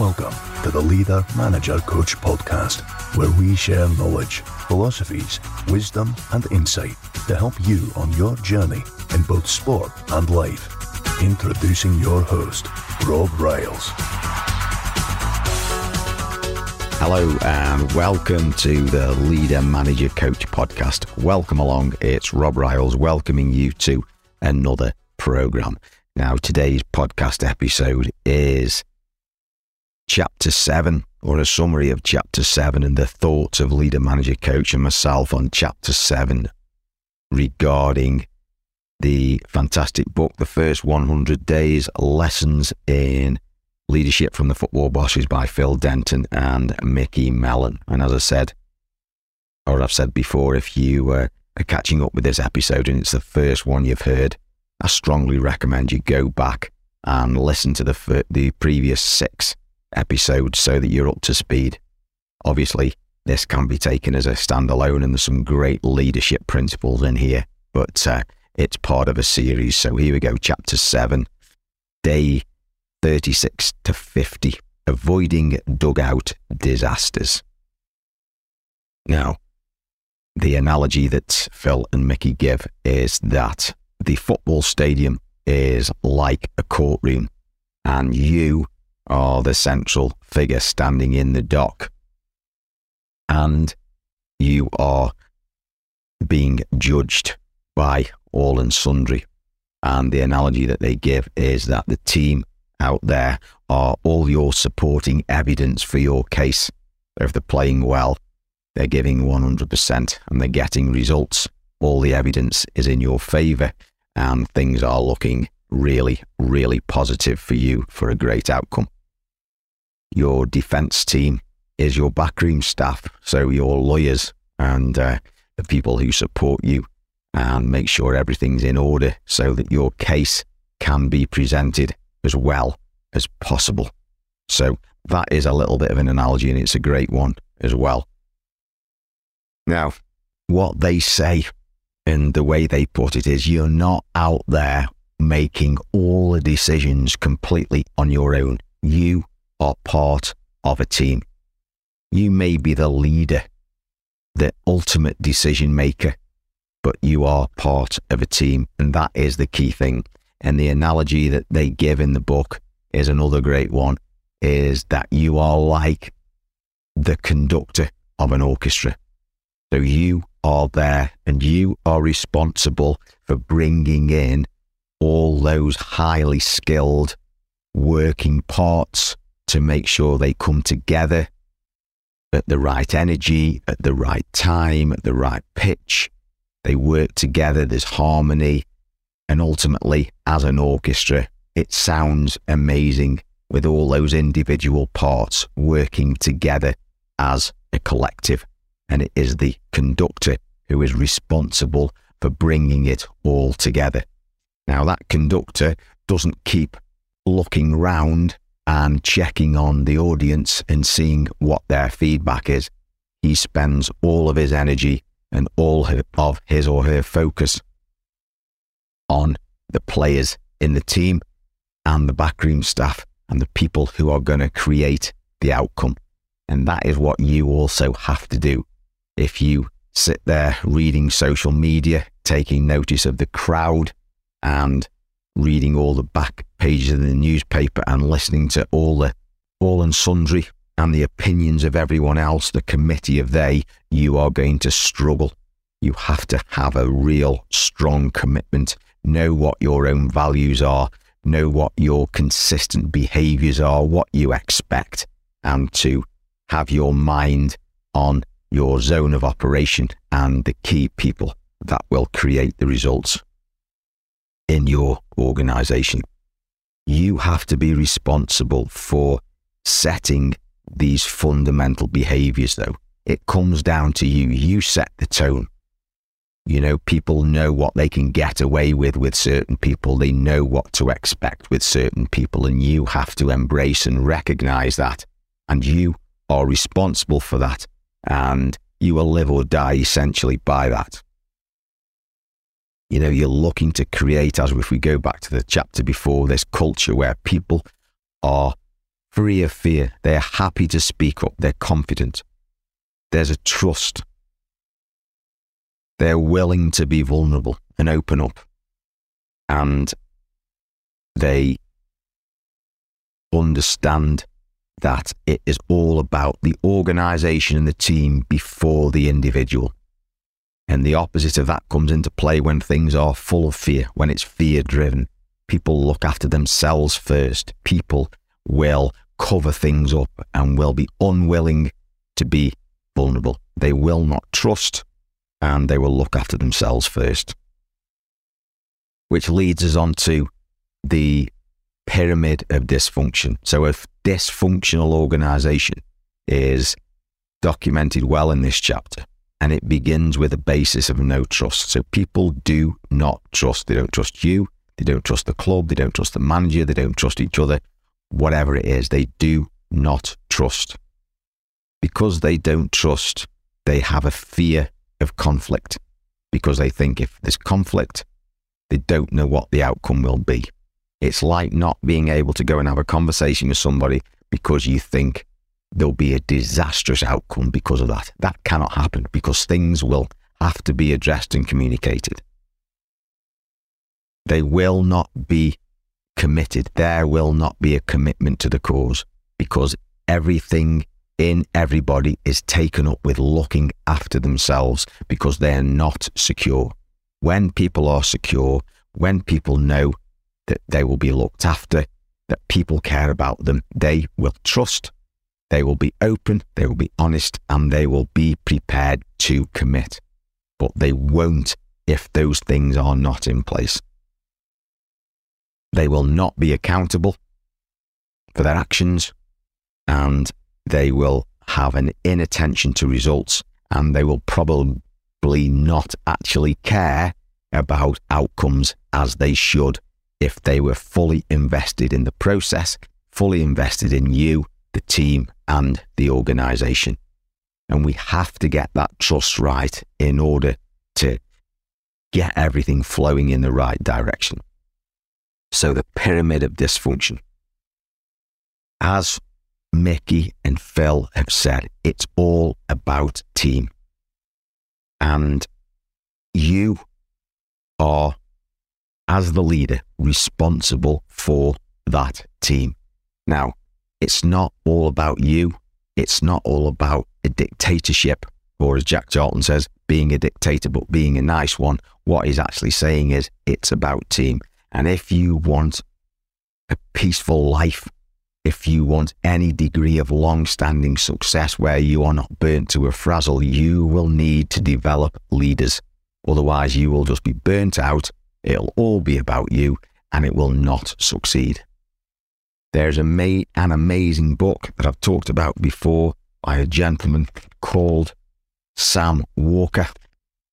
Welcome to the Leader Manager Coach podcast, where we share knowledge, philosophies, wisdom, and insight to help you on your journey in both sport and life. Introducing your host, Rob Riles. Hello and welcome to the Leader Manager Coach podcast. Welcome along. It's Rob Riles welcoming you to another program. Now, today's podcast episode is chapter seven, or a summary of chapter seven, and the thoughts of leader manager coach and myself on chapter seven regarding the fantastic book, The First 100 Days Lessons in Leadership from the Football Bosses by Phil Denton and Micky Mellon. And as I said, or I've said before, if you uh, are catching up with this episode and it's the first one you've heard, I strongly recommend you go back and listen to the the previous six episode so that you're up to speed. Obviously, this can be taken as a standalone, and there's some great leadership principles in here, but uh, it's part of a series. So here we go, chapter seven, day 36 to 50, avoiding dugout disasters. Now, the analogy that Phil and Micky give is that the football stadium is like a courtroom, and you are the central figure standing in the dock. And you are being judged by all and sundry. And the analogy that they give is that the team out there are all your supporting evidence for your case. If they're playing well, they're giving 100% and they're getting results. All the evidence is in your favour and things are looking really, really positive for you for a great outcome your defence team is your backroom staff, so your lawyers and uh, the people who support you, and make sure everything's in order so that your case can be presented as well as possible. So that is a little bit of an analogy, and it's a great one as well. Now, what they say and the way they put it is you're not out there making all the decisions completely on your own. You are part of a team. You may be the leader, the ultimate decision maker, but you are part of a team. And that is the key thing. And the analogy that they give in the book is another great one is that you are like the conductor of an orchestra. So you are there and you are responsible for bringing in all those highly skilled working parts to make sure they come together at the right energy, at the right time, at the right pitch. They work together, there's harmony. And ultimately, as an orchestra, it sounds amazing with all those individual parts working together as a collective. And it is the conductor who is responsible for bringing it all together. Now, that conductor doesn't keep looking round and checking on the audience and seeing what their feedback is. He spends all of his energy and all of his or her focus on the players in the team and the backroom staff and the people who are going to create the outcome. And that is what you also have to do. If you sit there reading social media, taking notice of the crowd and reading all the back pages of the newspaper and listening to all the all and sundry and the opinions of everyone else, the committee of they, you are going to struggle. You have to have a real strong commitment, know what your own values are, know what your consistent behaviors are, what you expect, and to have your mind on your zone of operation and the key people that will create the results in your organization. You have to be responsible for setting these fundamental behaviors, though. It comes down to you. You set the tone. You know, people know what they can get away with with certain people. They know what to expect with certain people, and you have to embrace and recognize that. And you are responsible for that. And you will live or die essentially by that you know, you're looking to create, as if we go back to the chapter before, this culture where people are free of fear. They're happy to speak up. They're confident. There's a trust. They're willing to be vulnerable and open up. And they understand that it is all about the organization and the team before the individual. And the opposite of that comes into play when things are full of fear, when it's fear driven. People look after themselves first. People will cover things up and will be unwilling to be vulnerable. They will not trust and they will look after themselves first. Which leads us on to the pyramid of dysfunction. So, a dysfunctional organization is documented well in this chapter, and it begins with a basis of no trust. So, people do not trust. They don't trust you, they don't trust the club, they don't trust the manager, they don't trust each other, whatever it is, they do not trust. Because they don't trust, they have a fear of conflict because they think if there's conflict, they don't know what the outcome will be. It's like not being able to go and have a conversation with somebody because you think there'll be a disastrous outcome because of that. That cannot happen because things will have to be addressed and communicated. They will not be committed. There will not be a commitment to the cause because everything in everybody is taken up with looking after themselves because they're not secure. When people are secure, when people know that they will be looked after, that people care about them, they will trust, they will be open, they will be honest, and they will be prepared to commit. But they won't if those things are not in place. They will not be accountable for their actions and they will have an inattention to results and they will probably not actually care about outcomes as they should if they were fully invested in the process, fully invested in you, the team, and the organization. And we have to get that trust right in order to get everything flowing in the right direction. So, the pyramid of dysfunction. As Micky and Phil have said, it's all about team. And you are as the leader, responsible for that team. Now, it's not all about you. It's not all about a dictatorship, or as Jack Charlton says, being a dictator, but being a nice one. What he's actually saying is it's about team. And if you want a peaceful life, if you want any degree of long standing success where you are not burnt to a frazzle, you will need to develop leaders. Otherwise, you will just be burnt out It'll all be about you and it will not succeed. There's a ma- an amazing book that I've talked about before by a gentleman called Sam Walker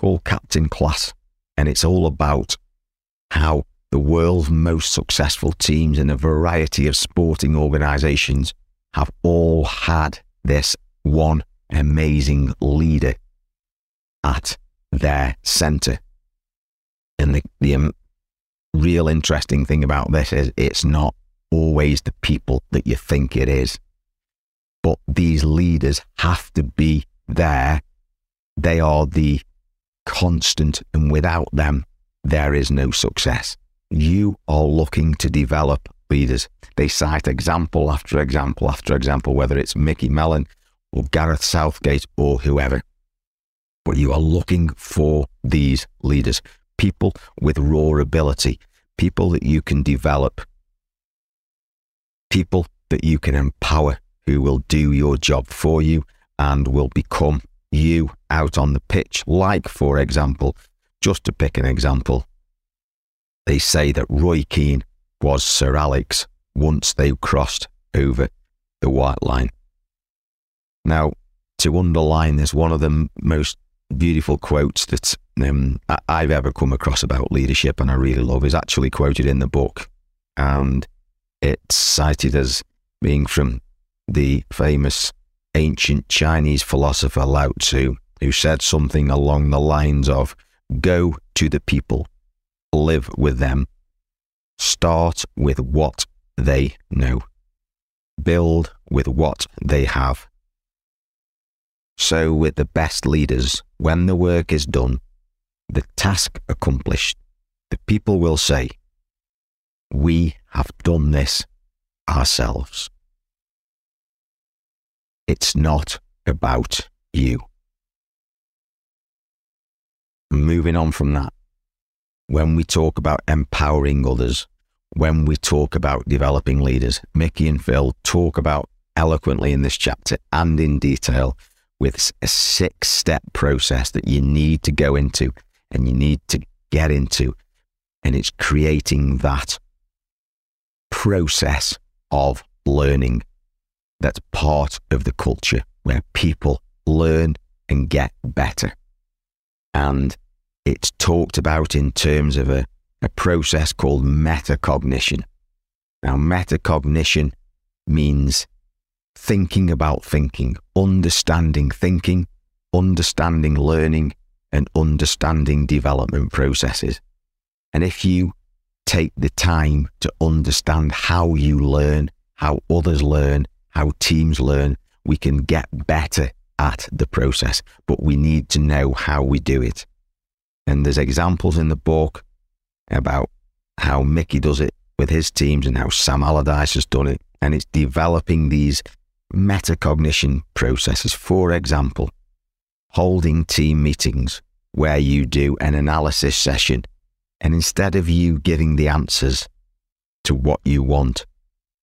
called Captain Class. And it's all about how the world's most successful teams in a variety of sporting organizations have all had this one amazing leader at their center and the, the um, real interesting thing about this is it's not always the people that you think it is. But these leaders have to be there. They are the constant, and without them, there is no success. You are looking to develop leaders. They cite example after example after example, whether it's Micky Mellon or Gareth Southgate or whoever. But you are looking for these leaders people with raw ability, people that you can develop, people that you can empower who will do your job for you and will become you out on the pitch. Like, for example, just to pick an example, they say that Roy Keane was Sir Alex once they crossed over the white line. Now, to underline this, one of the most beautiful quotes that um, I've ever come across about leadership and I really love is actually quoted in the book. And it's cited as being from the famous ancient Chinese philosopher Lao Tzu, who said something along the lines of Go to the people, live with them, start with what they know. build with what they have. So, with the best leaders, when the work is done, the task accomplished, the people will say, We have done this ourselves. It's not about you. Moving on from that, when we talk about empowering others, when we talk about developing leaders, Micky and Phil talk about eloquently in this chapter and in detail with a six step process that you need to go into and you need to get into. And it's creating that process of learning that's part of the culture where people learn and get better. And it's talked about in terms of a, a process called metacognition. Now, metacognition means thinking about thinking, understanding thinking, understanding learning, and understanding development processes. And if you take the time to understand how you learn, how others learn, how teams learn, we can get better at the process, but we need to know how we do it. And there's examples in the book about how Micky does it with his teams and how Sam Allardyce has done it. And it's developing these metacognition processes. For example, holding team meetings where you do an analysis session and instead of you giving the answers to what you want,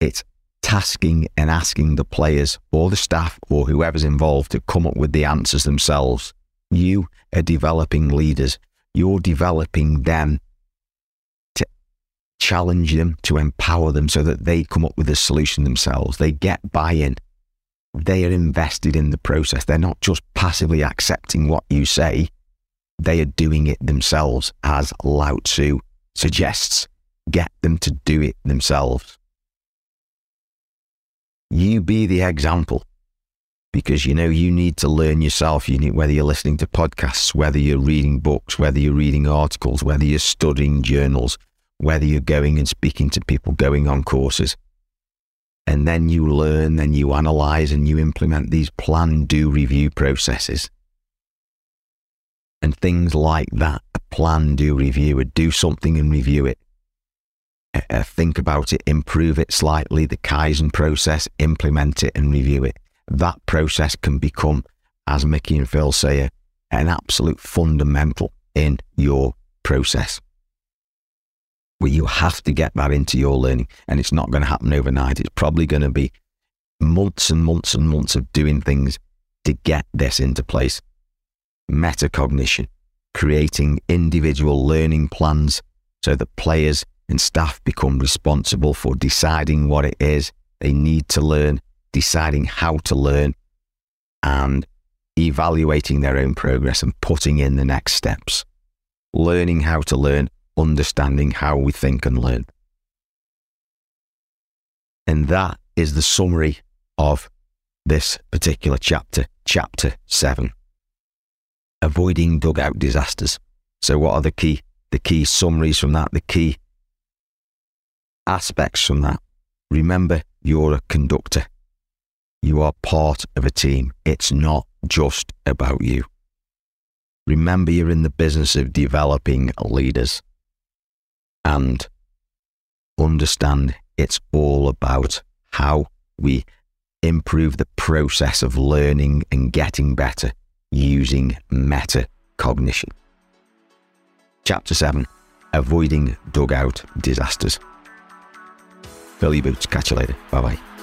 it's tasking and asking the players or the staff or whoever's involved to come up with the answers themselves. You are developing leaders. You're developing them to challenge them, to empower them so that they come up with a solution themselves. They get buy in. They are invested in the process. They're not just passively accepting what you say, they are doing it themselves, as Lao Tzu suggests. Get them to do it themselves. You be the example because you know you need to learn yourself. You need whether you're listening to podcasts, whether you're reading books, whether you're reading articles, whether you're studying journals, whether you're going and speaking to people, going on courses. And then you learn, then you analyze and you implement these plan, do, review processes. And things like that, plan, do, review, a do something and review it uh, think about it, improve it slightly, the Kaizen process, implement it and review it. That process can become, as Micky and Phil say, an absolute fundamental in your process. Where you have to get that into your learning, and it's not going to happen overnight. It's probably going to be months and months and months of doing things to get this into place. Metacognition, creating individual learning plans so that players and staff become responsible for deciding what it is they need to learn, deciding how to learn, and evaluating their own progress and putting in the next steps. Learning how to learn, understanding how we think and learn. And that is the summary of this particular chapter, chapter seven. Avoiding dugout disasters. So what are the key the key summaries from that, the key aspects from that. Remember, you're a conductor. You are part of a team. It's not just about you. Remember, you're in the business of developing leaders. And understand it's all about how we improve the process of learning and getting better using metacognition. Chapter 7 Avoiding Dugout Disasters. Billy Boots. Catch you later. Bye bye.